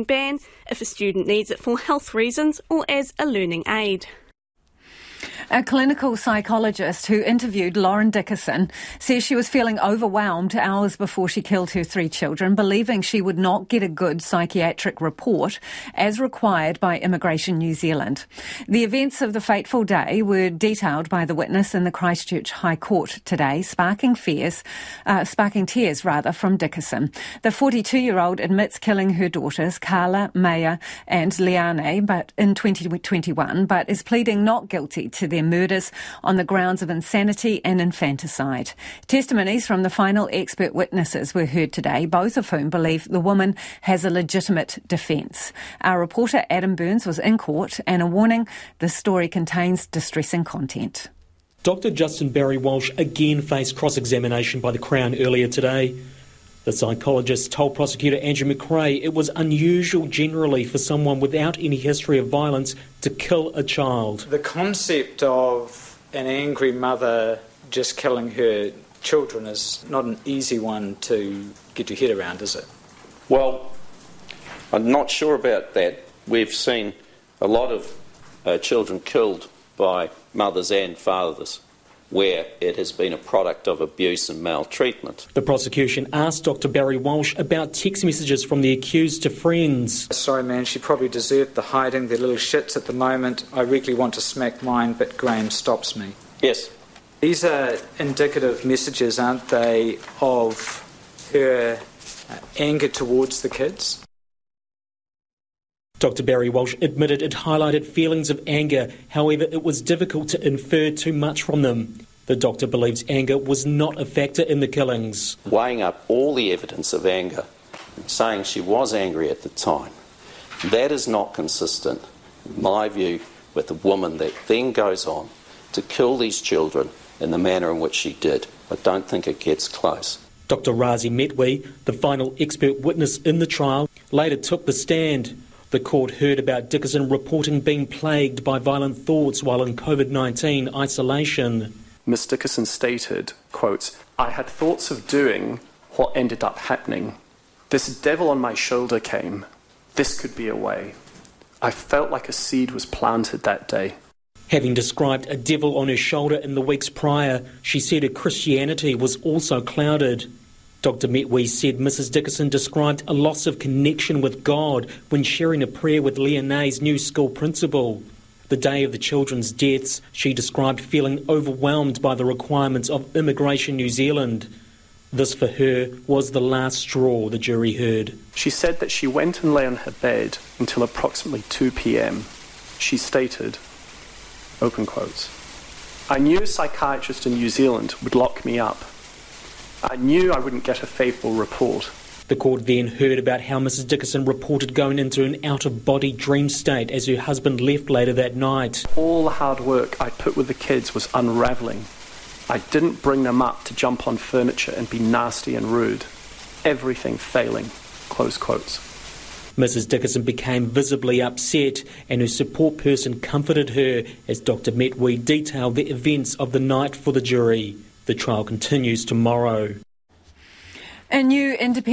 ban if a student needs it for health reasons or as a learning aid. A clinical psychologist who interviewed Lauren Dickason says she was feeling overwhelmed hours before she killed her three children, believing she would not get a good psychiatric report as required by Immigration New Zealand. The events of the fateful day were detailed by the witness in the Christchurch High Court today, sparking fears, uh, sparking tears rather, from Dickason. The 42-year-old admits killing her daughters, Karla, Maya, and Liane, but in 2021, but is pleading not guilty to their murders on the grounds of insanity and infanticide. Testimonies from the final expert witnesses were heard today, both of whom believe the woman has a legitimate defence. Our reporter Adam Burns was in court and a warning the story contains distressing content. Dr. Justin Barry Walsh again faced cross examination by the Crown earlier today. The psychologist told prosecutor Andrew McRae it was unusual generally for someone without any history of violence to kill a child. The concept of an angry mother just killing her children is not an easy one to get your head around, is it? Well, I'm not sure about that. We've seen a lot of uh, children killed by mothers and fathers where it has been a product of abuse and maltreatment. The prosecution asked Dr. Barry Walsh about text messages from the accused to friends. Sorry, man, she probably deserved the hiding, the little shits at the moment. I really want to smack mine, but Graham stops me. Yes. These are indicative messages, aren't they, of her uh, anger towards the kids? Dr. Barry Walsh admitted it highlighted feelings of anger, however, it was difficult to infer too much from them. The doctor believes anger was not a factor in the killings. Weighing up all the evidence of anger, saying she was angry at the time, that is not consistent, in my view, with a woman that then goes on to kill these children in the manner in which she did. I don't think it gets close. Dr. Razi Metwi, the final expert witness in the trial, later took the stand. The court heard about Dickason reporting being plagued by violent thoughts while in COVID 19 isolation. Ms. Dickason stated, quote, I had thoughts of doing what ended up happening. This devil on my shoulder came. This could be a way. I felt like a seed was planted that day. Having described a devil on her shoulder in the weeks prior, she said her Christianity was also clouded. Dr. Metwe said Mrs. Dickason described a loss of connection with God when sharing a prayer with Liane's new school principal. The day of the children's deaths, she described feeling overwhelmed by the requirements of Immigration New Zealand. This, for her, was the last straw the jury heard. She said that she went and lay on her bed until approximately 2 pm. She stated, open quotes, I knew a psychiatrist in New Zealand would lock me up I knew I wouldn't get a faithful report. The court then heard about how Mrs. Dickason reported going into an out of body dream state as her husband left later that night. All the hard work I'd put with the kids was unravelling. I didn't bring them up to jump on furniture and be nasty and rude. Everything failing. Close quotes. Mrs. Dickason became visibly upset, and her support person comforted her as Dr. Metwe detailed the events of the night for the jury. The trial continues tomorrow. A new independent